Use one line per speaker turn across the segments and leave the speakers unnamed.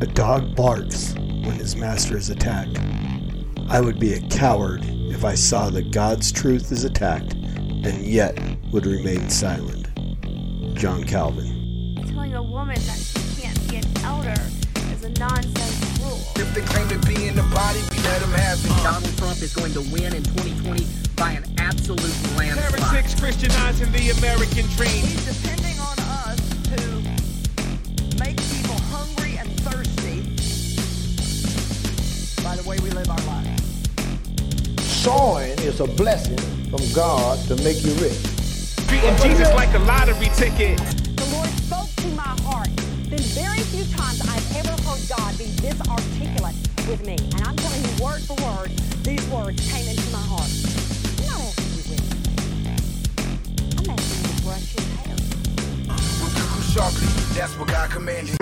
A dog barks when his master is attacked. I would be a coward if I saw that God's truth is attacked and yet would remain silent. John Calvin.
Telling a woman that she can't be an elder is a nonsense rule.
If they claim to be in the body, we let them have it.
Donald Trump is going to win in 2020 by an absolute landslide.
Heretics Christianizing the American dream.
Sowing is a blessing from God to make you rich.
Treating Jesus like a lottery ticket.
The Lord spoke to my heart. Been very few times I've ever heard God be this articulate with me. And I'm telling you word for word, these words came into my heart. I'm not asking you with I'm asking you to brush your hair.
Rebuke sharply, that's what God commanded.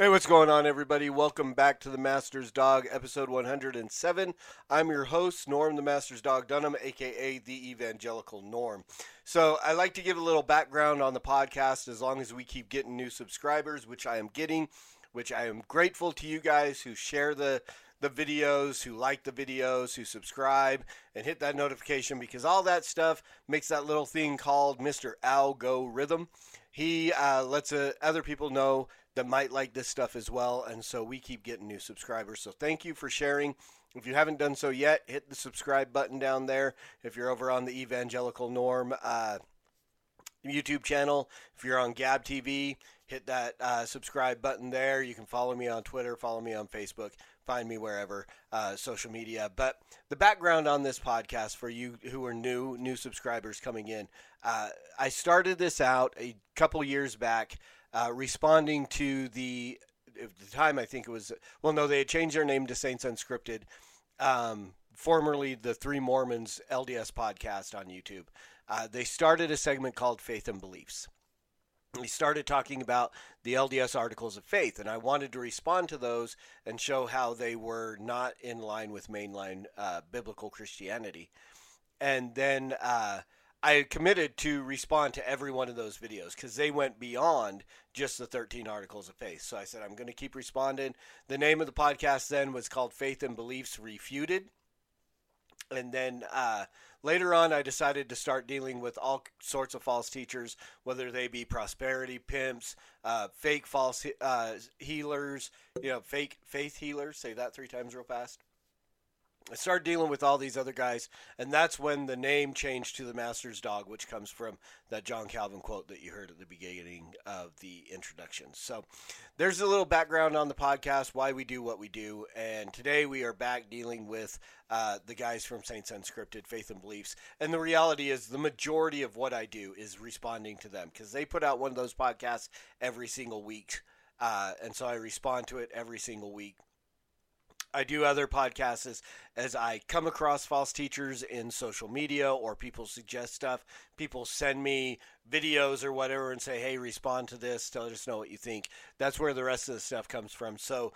Hey, what's going on, everybody? Welcome back to the Master's Dog, episode 107. I'm your host, Norm the Master's Dog Dunham, aka the Evangelical Norm. So, I like to give a little background on the podcast as long as we keep getting new subscribers, which I am getting, which I am grateful to you guys who share the the videos, who like the videos, who subscribe and hit that notification because all that stuff makes that little thing called Mr. Algorithm. He uh, lets uh, other people know that might like this stuff as well. And so we keep getting new subscribers. So thank you for sharing. If you haven't done so yet, hit the subscribe button down there. If you're over on the Evangelical Norm uh, YouTube channel, if you're on Gab TV, hit that uh, subscribe button there. You can follow me on Twitter, follow me on Facebook, find me wherever uh, social media. But the background on this podcast for you who are new, new subscribers coming in, uh, I started this out a couple years back uh, responding to the at the time I think it was well no they had changed their name to Saints Unscripted, um, formerly the Three Mormons LDS podcast on YouTube. Uh, they started a segment called Faith and Beliefs. We started talking about the LDS articles of faith, and I wanted to respond to those and show how they were not in line with mainline uh, biblical Christianity. And then uh, I committed to respond to every one of those videos because they went beyond just the 13 articles of faith. So I said, I'm going to keep responding. The name of the podcast then was called Faith and Beliefs Refuted. And then uh, later on, I decided to start dealing with all sorts of false teachers, whether they be prosperity pimps, uh, fake false uh, healers, you know, fake faith healers. Say that three times real fast. I started dealing with all these other guys, and that's when the name changed to the Master's Dog, which comes from that John Calvin quote that you heard at the beginning of the introduction. So, there's a little background on the podcast, why we do what we do, and today we are back dealing with uh, the guys from Saints Unscripted, Faith and Beliefs. And the reality is, the majority of what I do is responding to them because they put out one of those podcasts every single week, uh, and so I respond to it every single week. I do other podcasts as, as I come across false teachers in social media or people suggest stuff. People send me videos or whatever and say, hey, respond to this, tell us know what you think. That's where the rest of the stuff comes from. So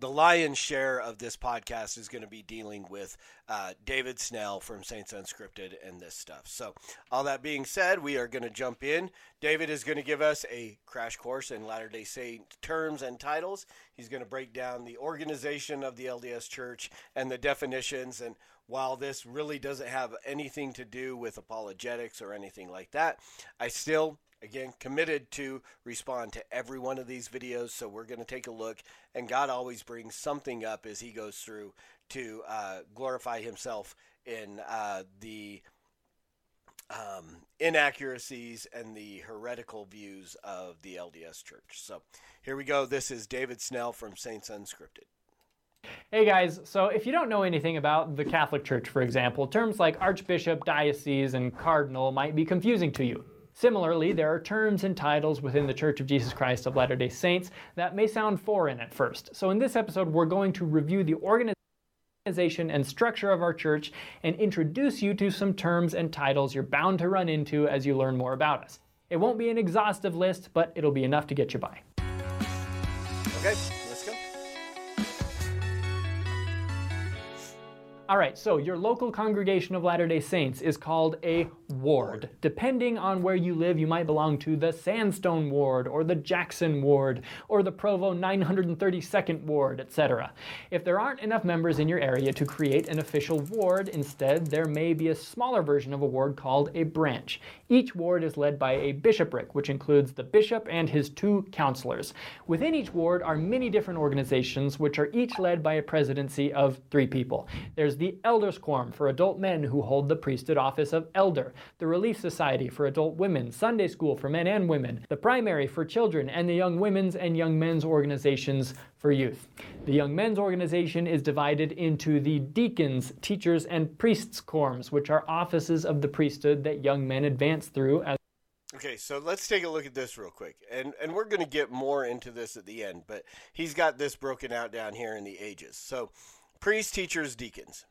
the lion's share of this podcast is going to be dealing with uh, David Snell from Saints Unscripted and this stuff. So, all that being said, we are going to jump in. David is going to give us a crash course in Latter day Saint terms and titles. He's going to break down the organization of the LDS Church and the definitions. And while this really doesn't have anything to do with apologetics or anything like that, I still again committed to respond to every one of these videos. So we're going to take a look and god always brings something up as he goes through to uh, glorify himself in uh, the um, inaccuracies and the heretical views of the lds church. So here we go. This is david snell from saints unscripted
Hey guys, so if you don't know anything about the Catholic Church, for example, terms like archbishop, diocese, and cardinal might be confusing to you. Similarly, there are terms and titles within the Church of Jesus Christ of Latter day Saints that may sound foreign at first. So, in this episode, we're going to review the organization and structure of our church and introduce you to some terms and titles you're bound to run into as you learn more about us. It won't be an exhaustive list, but it'll be enough to get you by.
Okay,
All right, so your local congregation of Latter day Saints is called a ward. Depending on where you live, you might belong to the Sandstone Ward, or the Jackson Ward, or the Provo 932nd Ward, etc. If there aren't enough members in your area to create an official ward, instead, there may be a smaller version of a ward called a branch. Each ward is led by a bishopric, which includes the bishop and his two counselors. Within each ward are many different organizations, which are each led by a presidency of three people. There's the Elders Quorum for adult men who hold the priesthood office of elder, the Relief Society for adult women, Sunday School for men and women, the Primary for children, and the Young Women's and Young Men's organizations for youth. The Young Men's organization is divided into the deacons, teachers, and priests' quorums, which are offices of the priesthood that young men advance through as
Okay, so let's take a look at this real quick. And and we're going to get more into this at the end, but he's got this broken out down here in the ages. So, priests, teachers, deacons.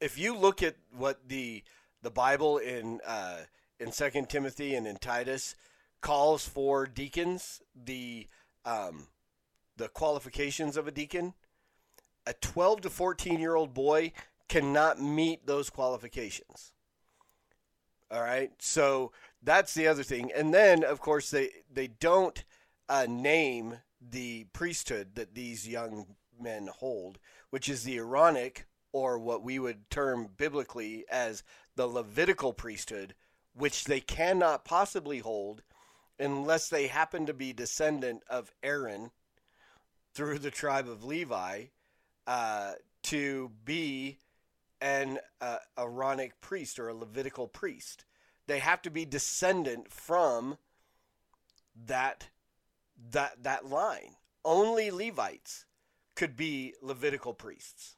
If you look at what the the Bible in uh, in Second Timothy and in Titus calls for deacons, the um, the qualifications of a deacon, a 12 to 14 year old boy cannot meet those qualifications. All right, so that's the other thing, and then of course they they don't uh, name the priesthood that these young men hold, which is the Aaronic, or what we would term biblically as the Levitical priesthood, which they cannot possibly hold unless they happen to be descendant of Aaron through the tribe of Levi uh, to be an uh, Aaronic priest or a Levitical priest. They have to be descendant from that that that line. Only Levites could be Levitical priests.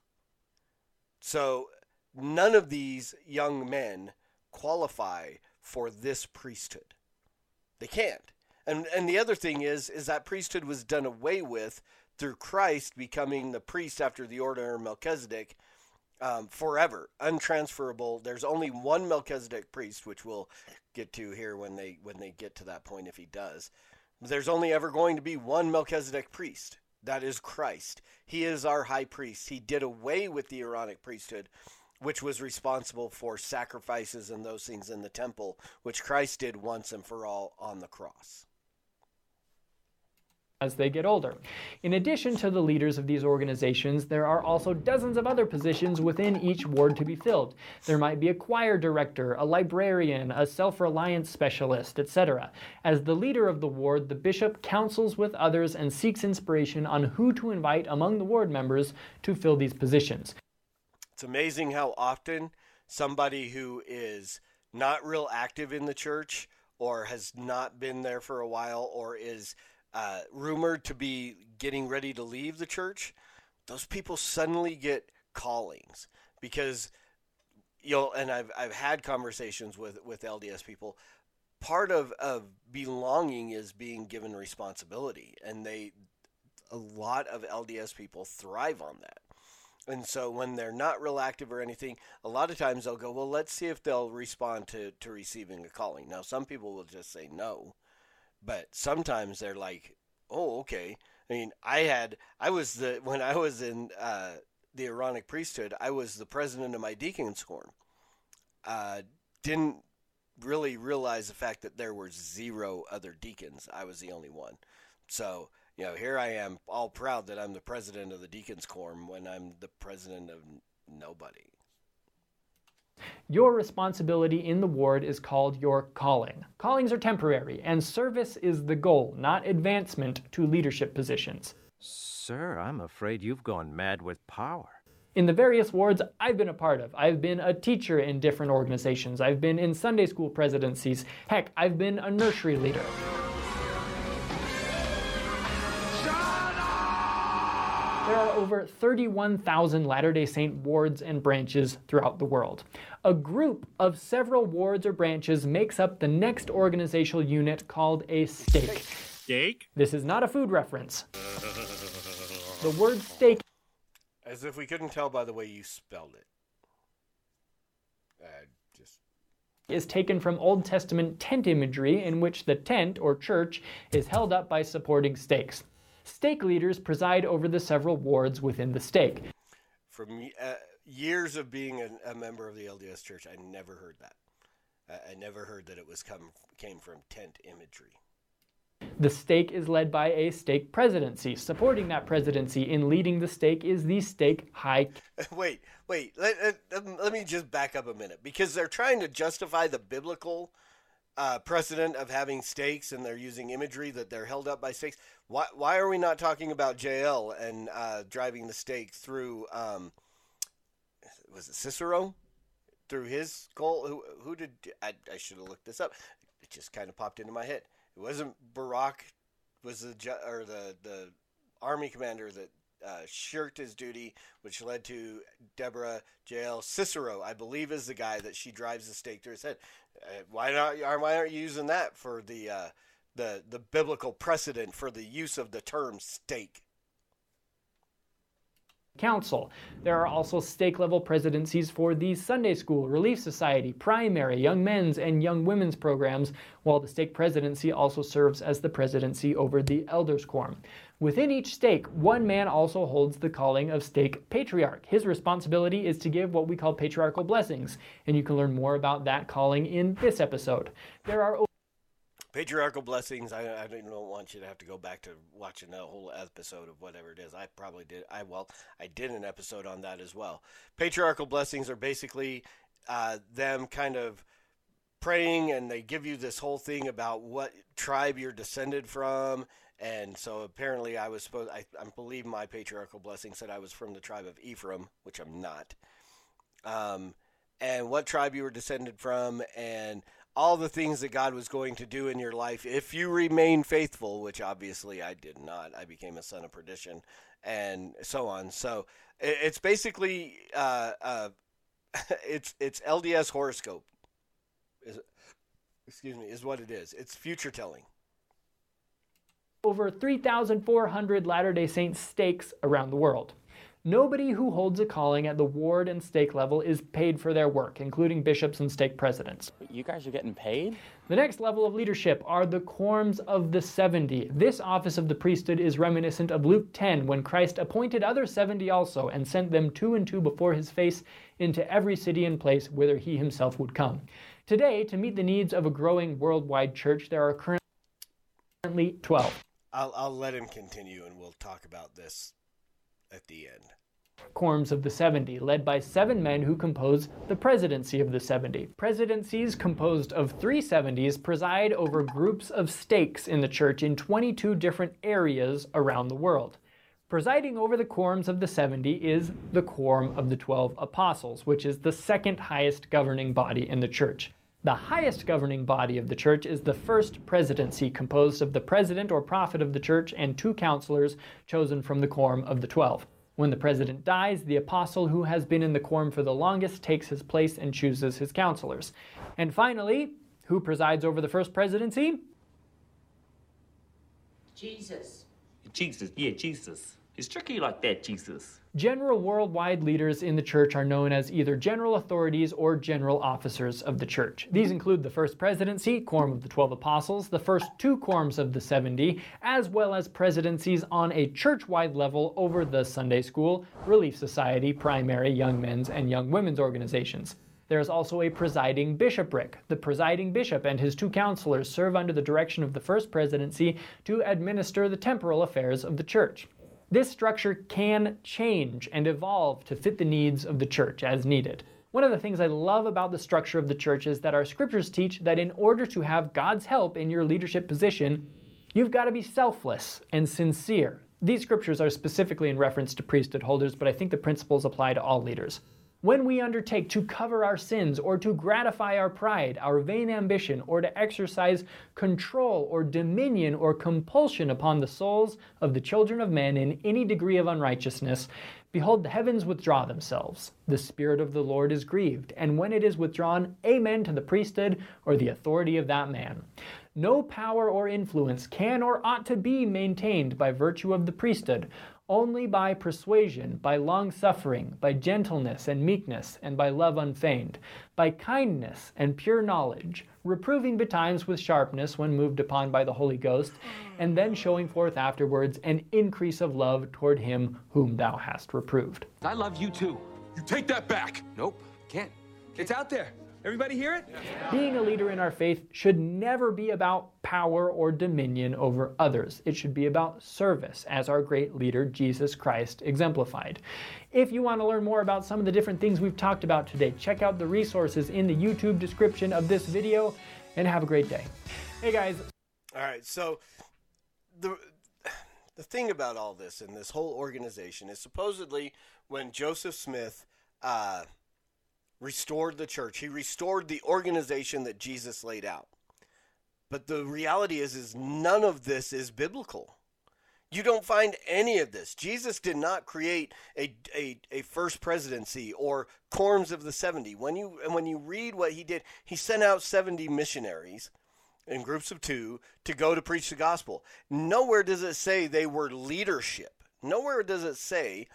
So none of these young men qualify for this priesthood. They can't. And and the other thing is is that priesthood was done away with through Christ becoming the priest after the order of Melchizedek um, forever, untransferable. There's only one Melchizedek priest, which we'll get to here when they when they get to that point if he does. There's only ever going to be one Melchizedek priest. That is Christ. He is our high priest. He did away with the Aaronic priesthood, which was responsible for sacrifices and those things in the temple, which Christ did once and for all on the cross
as they get older. In addition to the leaders of these organizations, there are also dozens of other positions within each ward to be filled. There might be a choir director, a librarian, a self reliance specialist, etc. As the leader of the ward, the bishop counsels with others and seeks inspiration on who to invite among the ward members to fill these positions.
It's amazing how often somebody who is not real active in the church or has not been there for a while or is uh, rumored to be getting ready to leave the church, those people suddenly get callings because you'll and I've I've had conversations with with LDS people. Part of of belonging is being given responsibility, and they a lot of LDS people thrive on that. And so when they're not real active or anything, a lot of times they'll go, well, let's see if they'll respond to, to receiving a calling. Now, some people will just say no but sometimes they're like, "Oh, okay." I mean, I had I was the when I was in uh, the Aaronic priesthood, I was the president of my deacon's quorum. Uh, didn't really realize the fact that there were zero other deacons. I was the only one. So you know, here I am, all proud that I'm the president of the deacons quorum when I'm the president of nobody.
Your responsibility in the ward is called your calling. Callings are temporary, and service is the goal, not advancement to leadership positions.
Sir, I'm afraid you've gone mad with power.
In the various wards I've been a part of, I've been a teacher in different organizations, I've been in Sunday school presidencies, heck, I've been a nursery leader. There are over 31,000 Latter day Saint wards and branches throughout the world. A group of several wards or branches makes up the next organizational unit called a stake.
Steak?
This is not a food reference. The word stake
As if we couldn't tell by the way you spelled it. Uh, just
is taken from Old Testament tent imagery in which the tent or church is held up by supporting stakes. Stake leaders preside over the several wards within the stake.
from uh, years of being a, a member of the LDS Church, I never heard that. I, I never heard that it was come came from tent imagery.
The stake is led by a stake presidency. Supporting that presidency in leading the stake is the stake high.
wait, wait. Let, let, let, me just back up a minute because they're trying to justify the biblical uh, precedent of having stakes and they're using imagery that they're held up by stakes. Why, why are we not talking about Jael and uh, driving the stake through, um, was it Sisera? Through his goal? Who, who did, I, I should have looked this up. It just kind of popped into my head. It wasn't Barak, was the or the the army commander that uh, shirked his duty, which led to Deborah Jael. Sisera, I believe, is the guy that she drives the stake through his head. Uh, why not? Why aren't you using that for the uh, the the biblical precedent for the use of the term stake?
Council. There are also stake level presidencies for the Sunday School, Relief Society, primary, young men's, and young women's programs, while the stake presidency also serves as the presidency over the Elders Quorum. Within each stake, one man also holds the calling of stake patriarch. His responsibility is to give what we call patriarchal blessings, and you can learn more about that calling in this episode. There are
patriarchal blessings. I, I don't want you to have to go back to watching the whole episode of whatever it is. I probably did. I well, I did an episode on that as well. Patriarchal blessings are basically uh, them kind of praying, and they give you this whole thing about what tribe you're descended from. And so apparently, I was supposed. I, I believe my patriarchal blessing said I was from the tribe of Ephraim, which I'm not. Um, and what tribe you were descended from, and all the things that God was going to do in your life if you remain faithful, which obviously I did not. I became a son of perdition and so on. So it's basically uh, uh, it's it's LDS horoscope. Is, excuse me, is what it is. It's future telling.
Over 3,400 Latter day Saints stakes around the world. Nobody who holds a calling at the ward and stake level is paid for their work, including bishops and stake presidents.
You guys are getting paid?
The next level of leadership are the quorums of the 70. This office of the priesthood is reminiscent of Luke 10 when Christ appointed other 70 also and sent them two and two before his face into every city and place whither he himself would come. Today, to meet the needs of a growing worldwide church, there are currently 12.
I'll, I'll let him continue and we'll talk about this at the end.
Quorums of the 70, led by seven men who compose the presidency of the 70. Presidencies composed of three 70s preside over groups of stakes in the church in 22 different areas around the world. Presiding over the quorums of the 70 is the Quorum of the 12 Apostles, which is the second highest governing body in the church. The highest governing body of the church is the first presidency, composed of the president or prophet of the church and two counselors chosen from the quorum of the twelve. When the president dies, the apostle who has been in the quorum for the longest takes his place and chooses his counselors. And finally, who presides over the first presidency?
Jesus.
Jesus, yeah, Jesus. It's tricky like that, Jesus.
General worldwide leaders in the church are known as either general authorities or general officers of the church. These include the first presidency, quorum of the 12 apostles, the first two quorums of the 70, as well as presidencies on a church wide level over the Sunday school, Relief Society, primary, young men's, and young women's organizations. There is also a presiding bishopric. The presiding bishop and his two counselors serve under the direction of the first presidency to administer the temporal affairs of the church. This structure can change and evolve to fit the needs of the church as needed. One of the things I love about the structure of the church is that our scriptures teach that in order to have God's help in your leadership position, you've got to be selfless and sincere. These scriptures are specifically in reference to priesthood holders, but I think the principles apply to all leaders. When we undertake to cover our sins or to gratify our pride, our vain ambition, or to exercise control or dominion or compulsion upon the souls of the children of men in any degree of unrighteousness, behold, the heavens withdraw themselves. The Spirit of the Lord is grieved, and when it is withdrawn, amen to the priesthood or the authority of that man. No power or influence can or ought to be maintained by virtue of the priesthood, only by persuasion, by long suffering, by gentleness and meekness, and by love unfeigned, by kindness and pure knowledge, reproving betimes with sharpness when moved upon by the Holy Ghost, and then showing forth afterwards an increase of love toward him whom thou hast reproved.
I love you too.
You take that back. Nope, can't. It's out there. Everybody hear it?
Being a leader in our faith should never be about power or dominion over others. It should be about service, as our great leader, Jesus Christ, exemplified. If you want to learn more about some of the different things we've talked about today, check out the resources in the YouTube description of this video and have a great day. Hey guys.
All right, so the the thing about all this and this whole organization is supposedly when Joseph Smith uh, restored the church, he restored the organization that Jesus laid out. But the reality is, is none of this is biblical. You don't find any of this. Jesus did not create a, a, a first presidency or quorums of the 70. When you, and when you read what he did, he sent out 70 missionaries in groups of two to go to preach the gospel. Nowhere does it say they were leadership. Nowhere does it say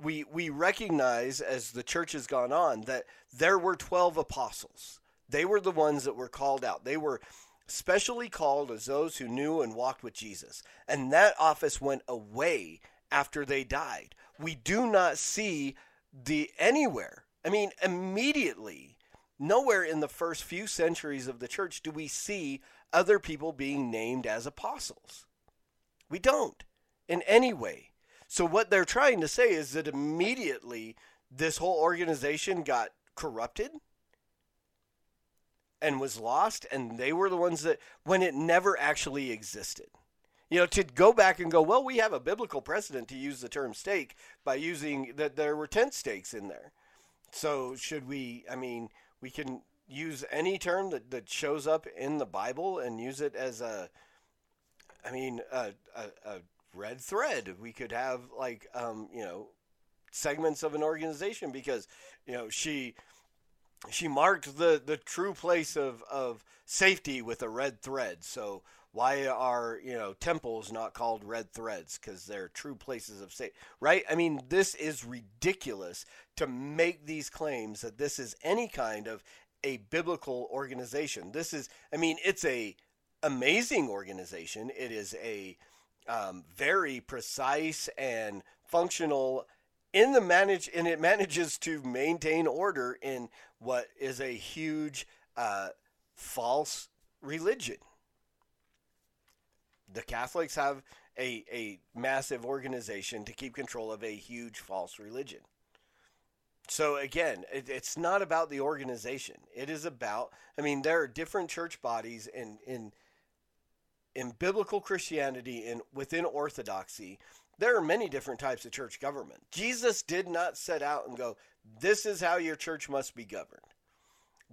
we we recognize as the church has gone on that there were 12 apostles. They were the ones that were called out. They were specially called as those who knew and walked with Jesus. And that office went away after they died. We do not see the anywhere. I mean, immediately nowhere in the first few centuries of the church do we see other people being named as apostles. We don't in any way. So, what they're trying to say is that immediately this whole organization got corrupted and was lost, and they were the ones that, when it never actually existed. You know, to go back and go, well, we have a biblical precedent to use the term stake by using that there were tent stakes in there. So, should we, I mean, we can use any term that, that shows up in the Bible and use it as a, I mean, a, a, a red thread. We could have like, um, you know, segments of an organization because, you know, she she marked the, the true place of, of safety with a red thread. So why are you know temples not called red threads because they're true places of safety right i mean this is ridiculous to make these claims that this is any kind of a biblical organization this is i mean it's a amazing organization it is a um, very precise and functional in the manage and it manages to maintain order in what is a huge uh, false religion the Catholics have a, a massive organization to keep control of a huge false religion. So again, it, it's not about the organization. It is about. I mean, there are different church bodies in in in biblical Christianity and within Orthodoxy. There are many different types of church government. Jesus did not set out and go, "This is how your church must be governed."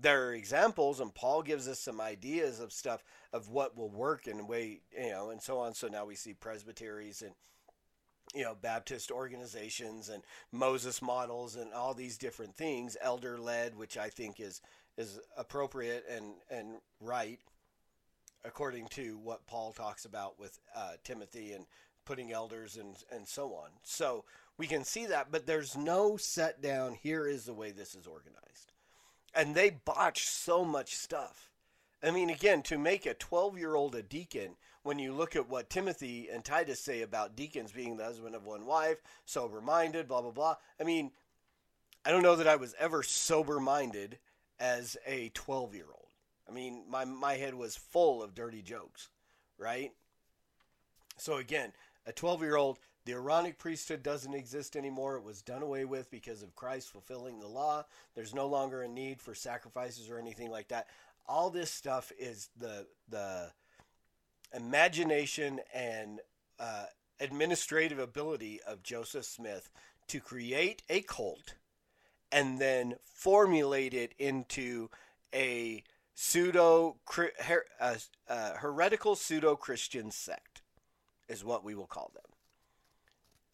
there are examples, and Paul gives us some ideas of stuff of what will work and way, you know, and so on. So now we see presbyteries and you know Baptist organizations and Moses models and all these different things, elder led, which I think is is appropriate and and right according to what Paul talks about with uh, Timothy and putting elders and and so on. So we can see that, but there's no set down. Here is the way this is organized and they botch so much stuff. I mean, again, to make a 12 year old a deacon, when you look at what Timothy and Titus say about deacons being the husband of one wife, sober minded, blah, blah, blah. I mean, I don't know that I was ever sober minded as a 12 year old. I mean, my, my head was full of dirty jokes, right? So, again, a 12 year old the Aaronic priesthood doesn't exist anymore. It was done away with because of Christ fulfilling the law. There's no longer a need for sacrifices or anything like that. All this stuff is the the imagination and uh, administrative ability of Joseph Smith to create a cult and then formulate it into a pseudo uh, uh, heretical pseudo Christian sect, is what we will call them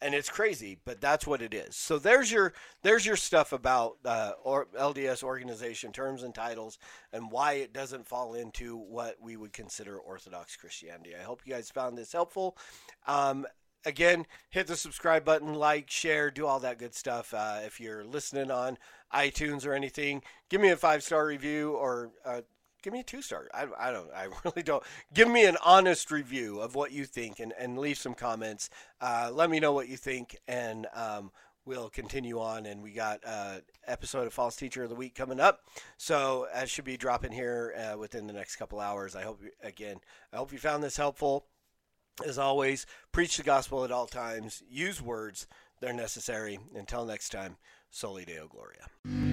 and it's crazy, but that's what it is. So there's your there's your stuff about uh, or LDS organization terms and titles and why it doesn't fall into what we would consider Orthodox Christianity. I hope you guys found this helpful. Um, again, hit the subscribe button, like, share, do all that good stuff. Uh, if you're listening on iTunes or anything, give me a five star review or uh, give me a two star. I, I don't. I really don't. Give me an honest review of what you think and, and leave some comments. Uh, let me know what you think, and um, we'll continue on, and we got uh, episode of False Teacher of the Week coming up. So that should be dropping here uh, within the next couple hours. I hope again, I hope you found this helpful. As always, preach the gospel at all times. Use words; they're necessary. Until next time, Soli Deo Gloria.